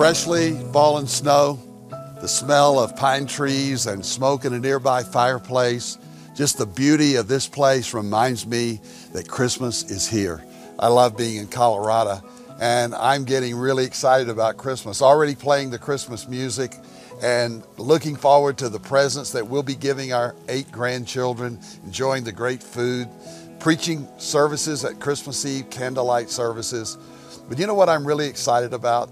freshly fallen snow, the smell of pine trees and smoke in a nearby fireplace. Just the beauty of this place reminds me that Christmas is here. I love being in Colorado and I'm getting really excited about Christmas. Already playing the Christmas music and looking forward to the presents that we'll be giving our eight grandchildren, enjoying the great food, preaching services at Christmas Eve, candlelight services. But you know what I'm really excited about?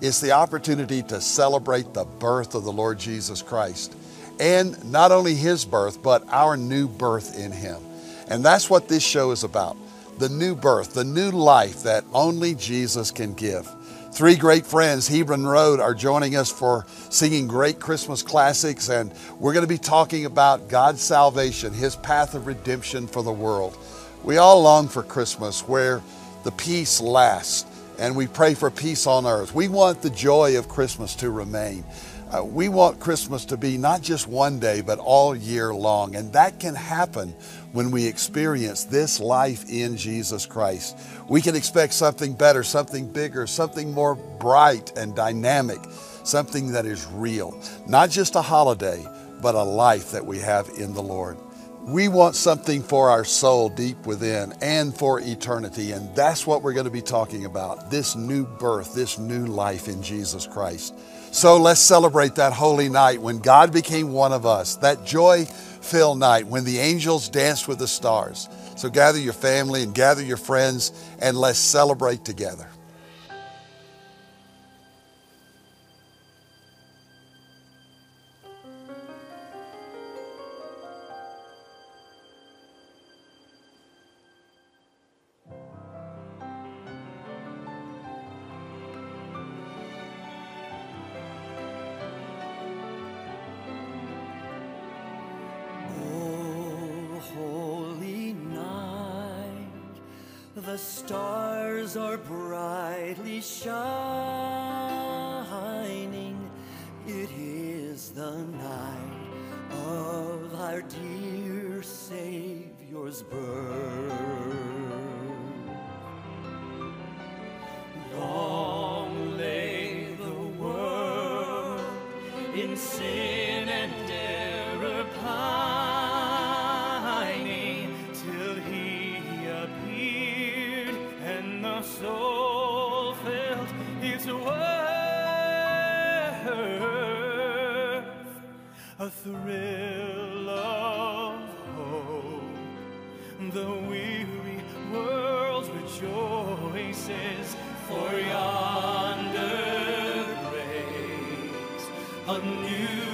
It's the opportunity to celebrate the birth of the Lord Jesus Christ. And not only his birth, but our new birth in him. And that's what this show is about the new birth, the new life that only Jesus can give. Three great friends, Hebron Road, are joining us for singing great Christmas classics, and we're going to be talking about God's salvation, His path of redemption for the world. We all long for Christmas where the peace lasts, and we pray for peace on earth. We want the joy of Christmas to remain. Uh, we want Christmas to be not just one day, but all year long. And that can happen when we experience this life in Jesus Christ. We can expect something better, something bigger, something more bright and dynamic, something that is real. Not just a holiday, but a life that we have in the Lord. We want something for our soul deep within and for eternity. And that's what we're going to be talking about this new birth, this new life in Jesus Christ. So let's celebrate that holy night when God became one of us, that joy filled night when the angels danced with the stars. So gather your family and gather your friends and let's celebrate together. In sin and error pining till he appeared and the soul felt its worth. A thrill of hope the weary world rejoices for yonder breaks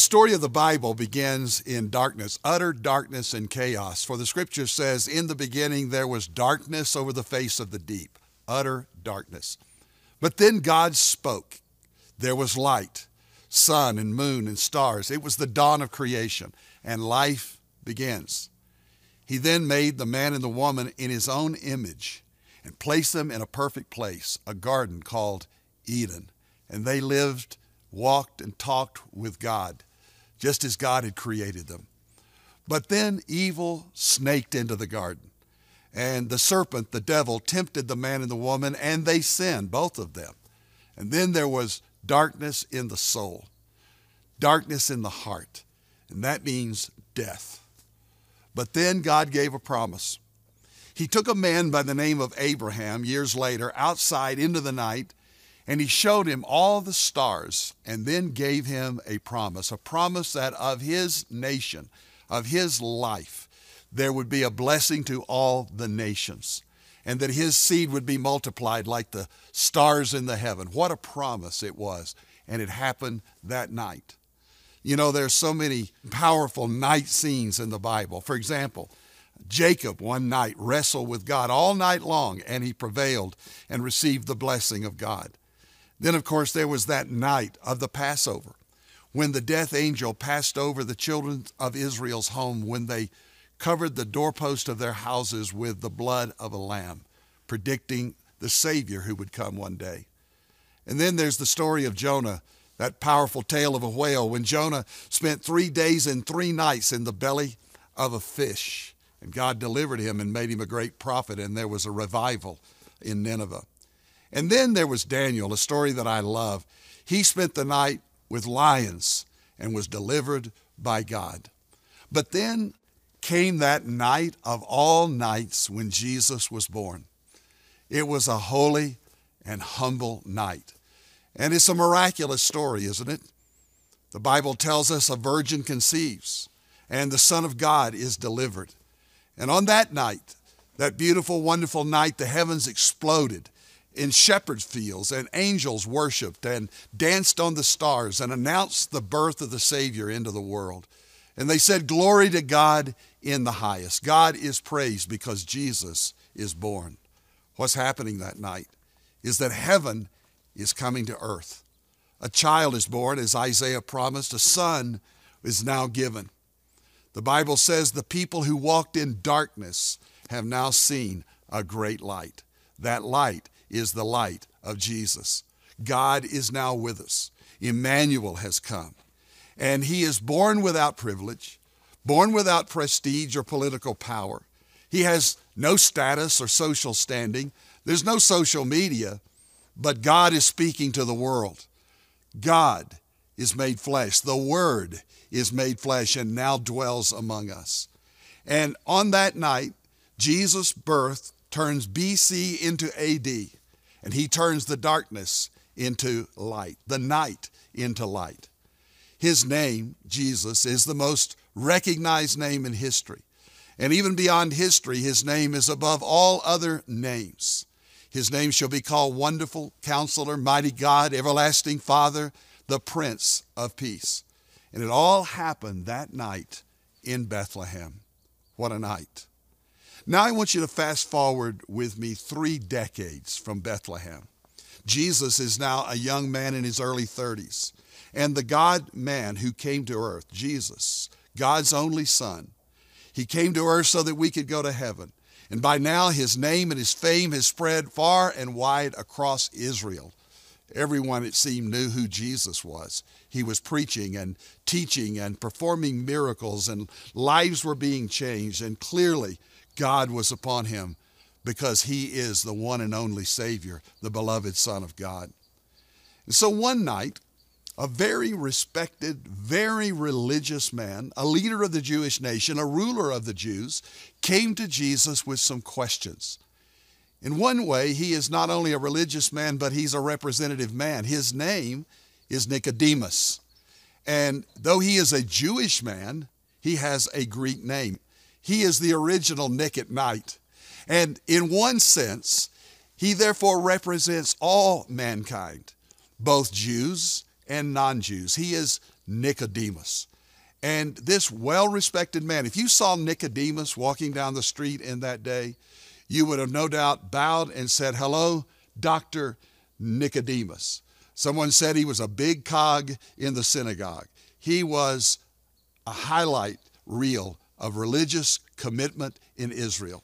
story of the Bible begins in darkness, utter darkness and chaos. For the scripture says, In the beginning there was darkness over the face of the deep, utter darkness. But then God spoke. There was light, sun and moon and stars. It was the dawn of creation, and life begins. He then made the man and the woman in his own image and placed them in a perfect place, a garden called Eden. And they lived walked and talked with God, just as God had created them. But then evil snaked into the garden, and the serpent, the devil, tempted the man and the woman, and they sinned, both of them. And then there was darkness in the soul, darkness in the heart, and that means death. But then God gave a promise. He took a man by the name of Abraham years later outside into the night and he showed him all the stars and then gave him a promise, a promise that of his nation, of his life, there would be a blessing to all the nations and that his seed would be multiplied like the stars in the heaven. What a promise it was. And it happened that night. You know, there's so many powerful night scenes in the Bible. For example, Jacob one night wrestled with God all night long and he prevailed and received the blessing of God. Then, of course, there was that night of the Passover when the death angel passed over the children of Israel's home when they covered the doorpost of their houses with the blood of a lamb, predicting the Savior who would come one day. And then there's the story of Jonah, that powerful tale of a whale, when Jonah spent three days and three nights in the belly of a fish. And God delivered him and made him a great prophet, and there was a revival in Nineveh. And then there was Daniel, a story that I love. He spent the night with lions and was delivered by God. But then came that night of all nights when Jesus was born. It was a holy and humble night. And it's a miraculous story, isn't it? The Bible tells us a virgin conceives and the Son of God is delivered. And on that night, that beautiful, wonderful night, the heavens exploded in shepherds' fields, and angels worshiped and danced on the stars and announced the birth of the Savior into the world. And they said, Glory to God in the highest. God is praised because Jesus is born. What's happening that night is that heaven is coming to earth. A child is born, as Isaiah promised, a son is now given. The Bible says the people who walked in darkness have now seen a great light. That light is the light of Jesus. God is now with us. Emmanuel has come. And he is born without privilege, born without prestige or political power. He has no status or social standing. There's no social media, but God is speaking to the world. God is made flesh. The Word is made flesh and now dwells among us. And on that night, Jesus' birth turns BC into AD. And he turns the darkness into light, the night into light. His name, Jesus, is the most recognized name in history. And even beyond history, his name is above all other names. His name shall be called Wonderful Counselor, Mighty God, Everlasting Father, the Prince of Peace. And it all happened that night in Bethlehem. What a night. Now I want you to fast forward with me three decades from Bethlehem. Jesus is now a young man in his early 30s. And the God man who came to earth, Jesus, God's only Son, he came to earth so that we could go to heaven. And by now, his name and his fame has spread far and wide across Israel. Everyone, it seemed, knew who Jesus was. He was preaching and teaching and performing miracles, and lives were being changed. And clearly, God was upon him because he is the one and only Savior, the beloved Son of God. And so one night, a very respected, very religious man, a leader of the Jewish nation, a ruler of the Jews, came to Jesus with some questions. In one way, he is not only a religious man, but he's a representative man. His name is Nicodemus. And though he is a Jewish man, he has a Greek name. He is the original Nick at night. And in one sense, he therefore represents all mankind, both Jews and non Jews. He is Nicodemus. And this well respected man, if you saw Nicodemus walking down the street in that day, you would have no doubt bowed and said, Hello, Dr. Nicodemus. Someone said he was a big cog in the synagogue. He was a highlight reel of religious commitment in Israel.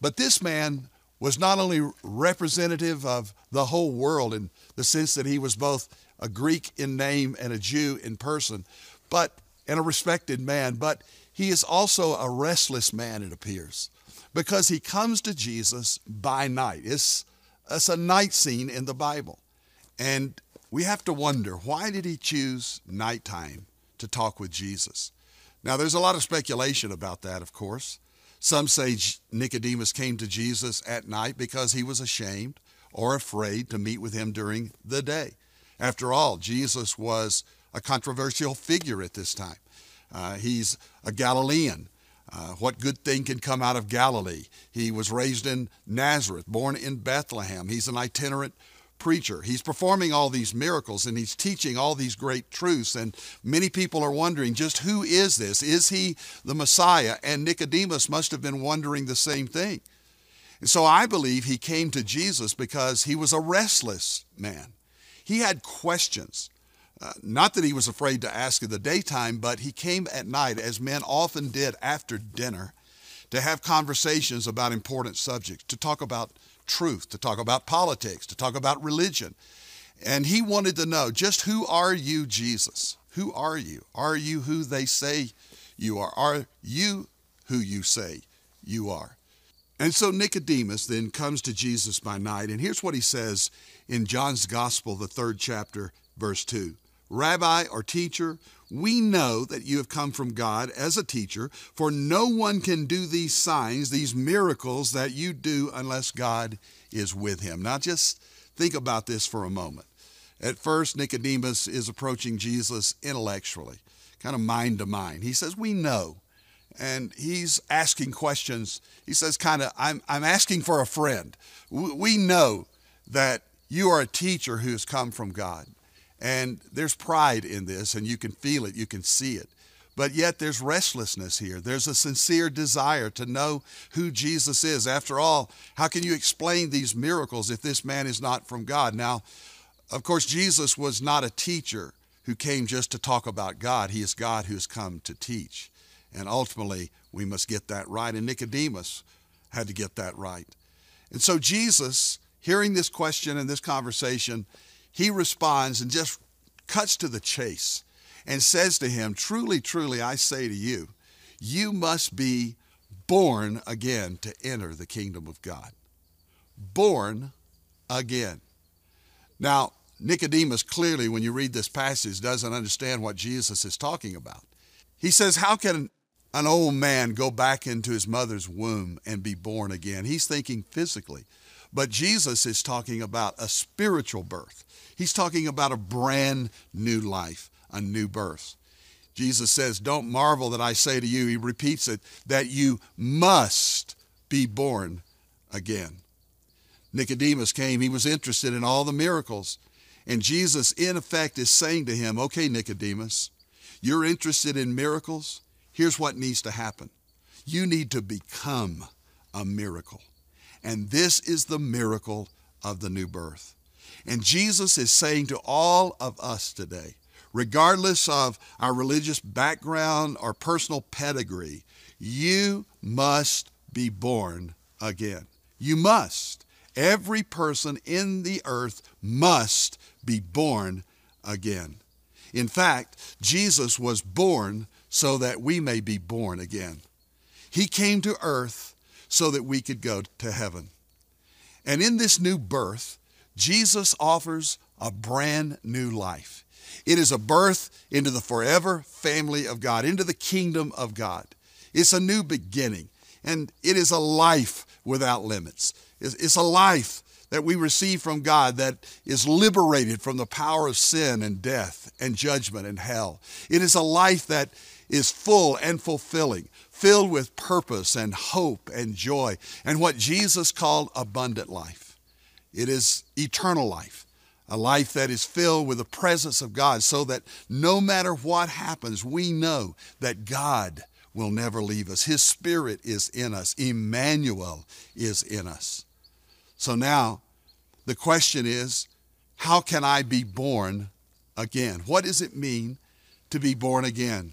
But this man was not only representative of the whole world in the sense that he was both a Greek in name and a Jew in person, but and a respected man, but he is also a restless man, it appears, because he comes to Jesus by night. It's, it's a night scene in the Bible. And we have to wonder why did he choose nighttime to talk with Jesus? Now, there's a lot of speculation about that, of course. Some say Nicodemus came to Jesus at night because he was ashamed or afraid to meet with him during the day. After all, Jesus was a controversial figure at this time. Uh, he's a Galilean. Uh, what good thing can come out of Galilee? He was raised in Nazareth, born in Bethlehem. He's an itinerant preacher. He's performing all these miracles and he's teaching all these great truths. And many people are wondering just who is this? Is he the Messiah? And Nicodemus must have been wondering the same thing. And so I believe he came to Jesus because he was a restless man. He had questions. Uh, not that he was afraid to ask in the daytime, but he came at night, as men often did after dinner, to have conversations about important subjects, to talk about truth, to talk about politics, to talk about religion. And he wanted to know just who are you, Jesus? Who are you? Are you who they say you are? Are you who you say you are? And so Nicodemus then comes to Jesus by night, and here's what he says in John's Gospel, the third chapter, verse 2. Rabbi or teacher, we know that you have come from God as a teacher, for no one can do these signs, these miracles that you do unless God is with him. Now, just think about this for a moment. At first, Nicodemus is approaching Jesus intellectually, kind of mind to mind. He says, We know. And he's asking questions. He says, kind of, I'm, I'm asking for a friend. We know that you are a teacher who has come from God. And there's pride in this, and you can feel it, you can see it. But yet there's restlessness here. There's a sincere desire to know who Jesus is. After all, how can you explain these miracles if this man is not from God? Now, of course, Jesus was not a teacher who came just to talk about God. He is God who has come to teach. And ultimately, we must get that right. And Nicodemus had to get that right. And so Jesus, hearing this question and this conversation, he responds and just cuts to the chase and says to him, Truly, truly, I say to you, you must be born again to enter the kingdom of God. Born again. Now, Nicodemus clearly, when you read this passage, doesn't understand what Jesus is talking about. He says, How can an old man go back into his mother's womb and be born again? He's thinking physically. But Jesus is talking about a spiritual birth. He's talking about a brand new life, a new birth. Jesus says, Don't marvel that I say to you, he repeats it, that you must be born again. Nicodemus came, he was interested in all the miracles. And Jesus, in effect, is saying to him, Okay, Nicodemus, you're interested in miracles? Here's what needs to happen you need to become a miracle. And this is the miracle of the new birth. And Jesus is saying to all of us today, regardless of our religious background or personal pedigree, you must be born again. You must. Every person in the earth must be born again. In fact, Jesus was born so that we may be born again. He came to earth so that we could go to heaven. And in this new birth, Jesus offers a brand new life. It is a birth into the forever family of God, into the kingdom of God. It's a new beginning, and it is a life without limits. It's a life that we receive from God that is liberated from the power of sin and death and judgment and hell. It is a life that is full and fulfilling, filled with purpose and hope and joy, and what Jesus called abundant life. It is eternal life, a life that is filled with the presence of God, so that no matter what happens, we know that God will never leave us. His Spirit is in us, Emmanuel is in us. So now the question is how can I be born again? What does it mean to be born again?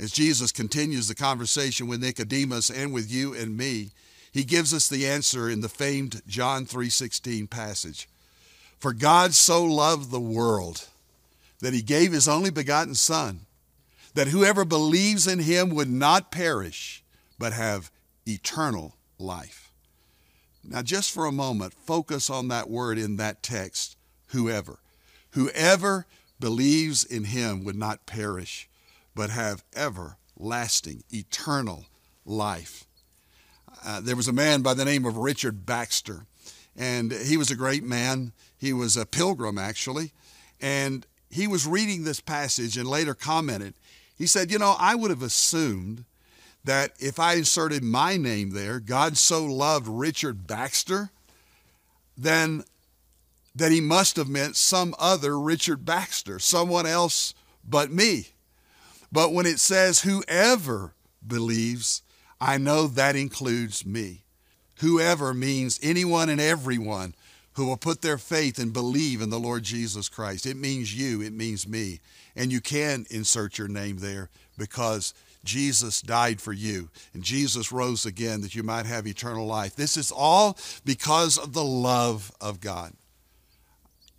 As Jesus continues the conversation with Nicodemus and with you and me, he gives us the answer in the famed John 3:16 passage. For God so loved the world that he gave his only begotten son that whoever believes in him would not perish but have eternal life. Now just for a moment focus on that word in that text, whoever. Whoever believes in him would not perish but have everlasting eternal life. Uh, there was a man by the name of Richard Baxter, and he was a great man. He was a pilgrim, actually, and he was reading this passage and later commented. He said, You know, I would have assumed that if I inserted my name there, God so loved Richard Baxter, then that he must have meant some other Richard Baxter, someone else but me. But when it says whoever believes, I know that includes me. Whoever means anyone and everyone who will put their faith and believe in the Lord Jesus Christ. It means you, it means me. And you can insert your name there because Jesus died for you and Jesus rose again that you might have eternal life. This is all because of the love of God.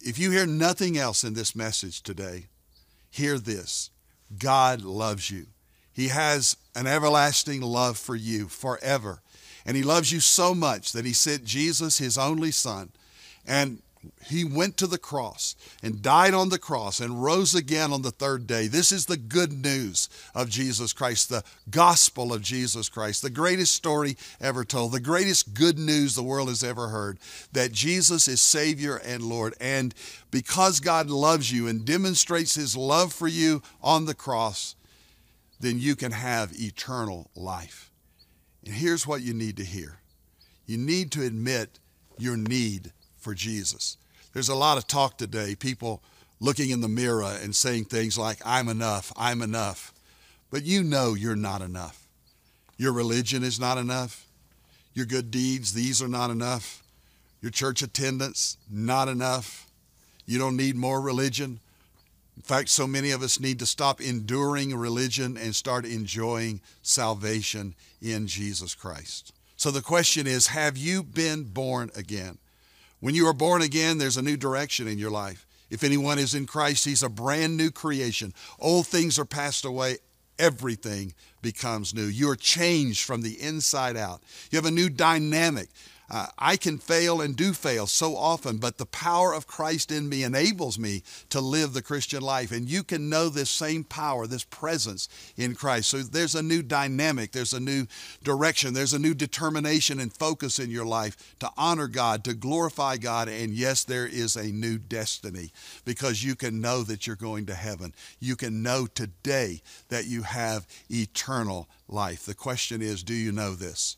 If you hear nothing else in this message today, hear this God loves you. He has an everlasting love for you forever. And He loves you so much that He sent Jesus, His only Son. And he went to the cross and died on the cross and rose again on the third day. This is the good news of Jesus Christ, the gospel of Jesus Christ, the greatest story ever told, the greatest good news the world has ever heard that Jesus is Savior and Lord. And because God loves you and demonstrates His love for you on the cross, then you can have eternal life. And here's what you need to hear you need to admit your need for Jesus. There's a lot of talk today, people looking in the mirror and saying things like, I'm enough, I'm enough. But you know you're not enough. Your religion is not enough. Your good deeds, these are not enough. Your church attendance, not enough. You don't need more religion. In fact, so many of us need to stop enduring religion and start enjoying salvation in Jesus Christ. So the question is Have you been born again? When you are born again, there's a new direction in your life. If anyone is in Christ, he's a brand new creation. Old things are passed away, everything becomes new. You're changed from the inside out. You have a new dynamic. Uh, I can fail and do fail so often, but the power of Christ in me enables me to live the Christian life. And you can know this same power, this presence in Christ. So there's a new dynamic, there's a new direction, there's a new determination and focus in your life to honor God, to glorify God. And yes, there is a new destiny because you can know that you're going to heaven. You can know today that you have eternal life. The question is, do you know this?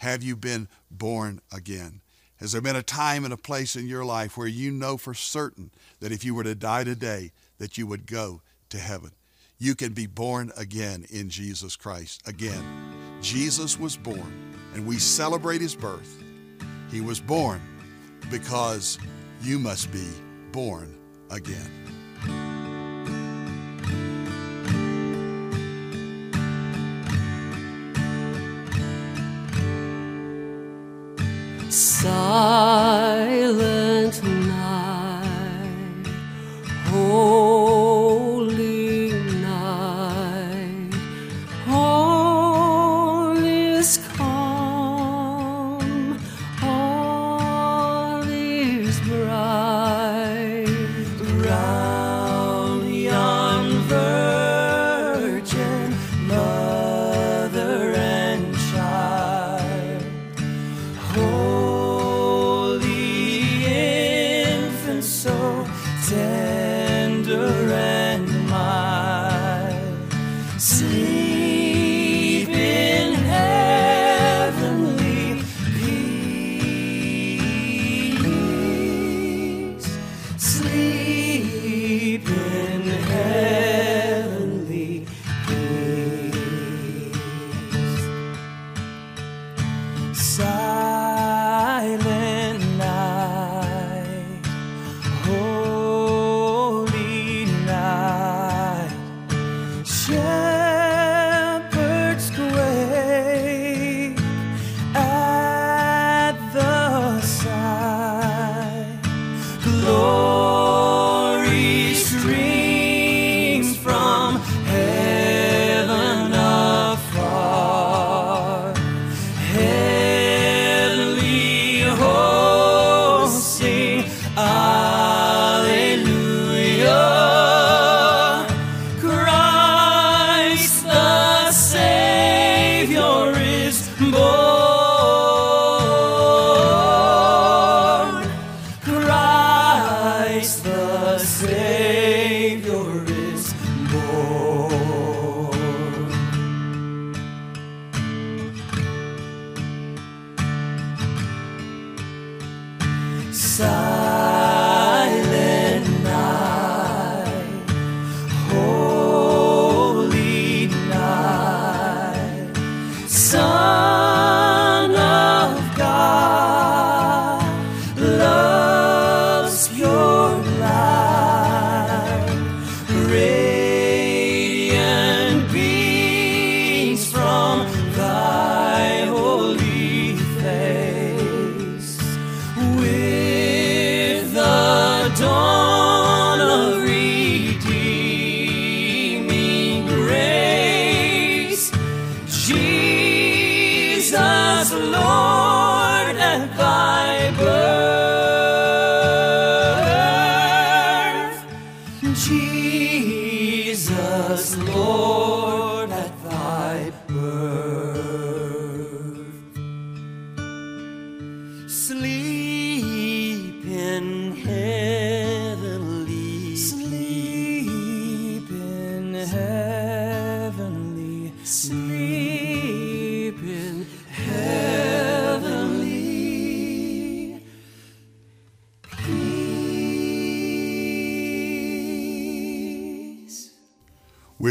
Have you been born again? Has there been a time and a place in your life where you know for certain that if you were to die today, that you would go to heaven? You can be born again in Jesus Christ. Again, Jesus was born, and we celebrate his birth. He was born because you must be born again.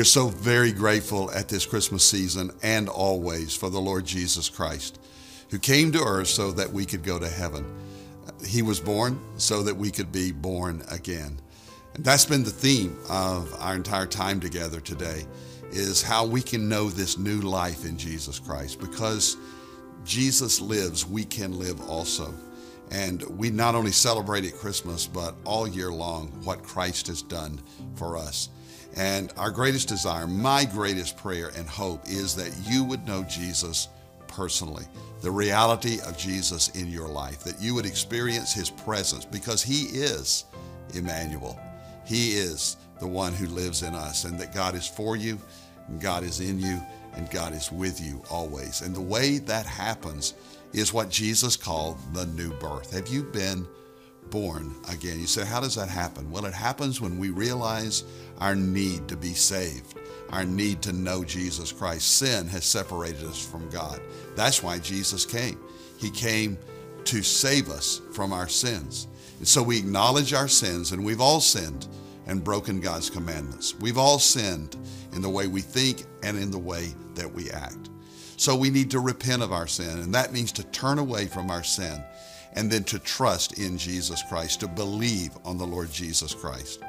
So very grateful at this Christmas season and always for the Lord Jesus Christ, who came to earth so that we could go to heaven. He was born so that we could be born again. And that's been the theme of our entire time together today is how we can know this new life in Jesus Christ because Jesus lives, we can live also. And we not only celebrate at Christmas, but all year long what Christ has done for us. And our greatest desire, my greatest prayer and hope is that you would know Jesus personally, the reality of Jesus in your life, that you would experience his presence because he is Emmanuel. He is the one who lives in us, and that God is for you, and God is in you, and God is with you always. And the way that happens is what Jesus called the new birth. Have you been born again? You say, how does that happen? Well, it happens when we realize our need to be saved, our need to know Jesus Christ. Sin has separated us from God. That's why Jesus came. He came to save us from our sins. And so we acknowledge our sins, and we've all sinned and broken God's commandments. We've all sinned in the way we think and in the way that we act. So we need to repent of our sin, and that means to turn away from our sin and then to trust in Jesus Christ, to believe on the Lord Jesus Christ.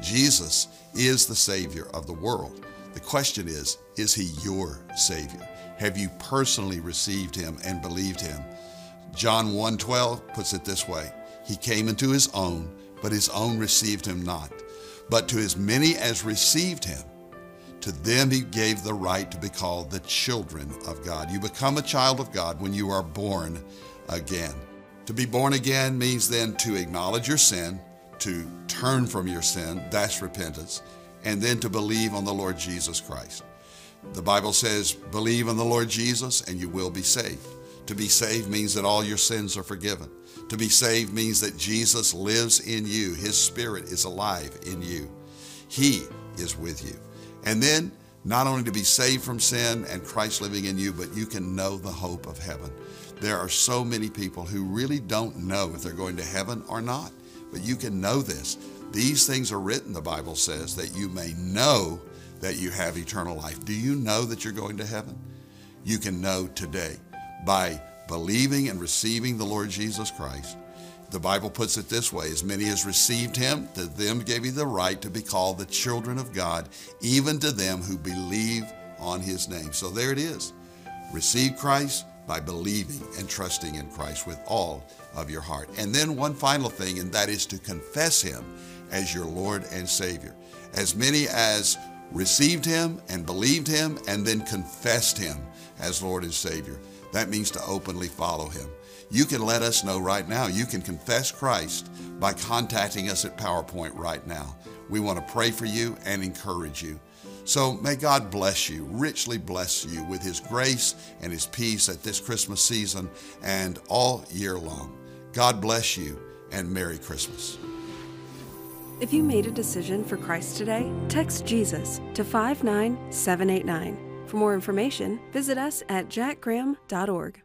Jesus is the Savior of the world. The question is, is He your Savior? Have you personally received Him and believed Him? John 1:12 puts it this way: He came into His own, but His own received Him not. But to as many as received Him, to them He gave the right to be called the children of God. You become a child of God when you are born again. To be born again means then to acknowledge your sin, to turn from your sin, that's repentance, and then to believe on the Lord Jesus Christ. The Bible says, believe on the Lord Jesus and you will be saved. To be saved means that all your sins are forgiven. To be saved means that Jesus lives in you. His spirit is alive in you. He is with you. And then not only to be saved from sin and Christ living in you, but you can know the hope of heaven. There are so many people who really don't know if they're going to heaven or not, but you can know this. These things are written, the Bible says, that you may know that you have eternal life. Do you know that you're going to heaven? You can know today by believing and receiving the Lord Jesus Christ. The Bible puts it this way As many as received him, to them gave he the right to be called the children of God, even to them who believe on his name. So there it is. Receive Christ by believing and trusting in Christ with all of your heart. And then one final thing, and that is to confess him as your Lord and Savior. As many as received him and believed him and then confessed him as Lord and Savior. That means to openly follow him. You can let us know right now. You can confess Christ by contacting us at PowerPoint right now. We want to pray for you and encourage you. So may God bless you, richly bless you with His grace and His peace at this Christmas season and all year long. God bless you and Merry Christmas. If you made a decision for Christ today, text Jesus to 59789. For more information, visit us at jackgraham.org.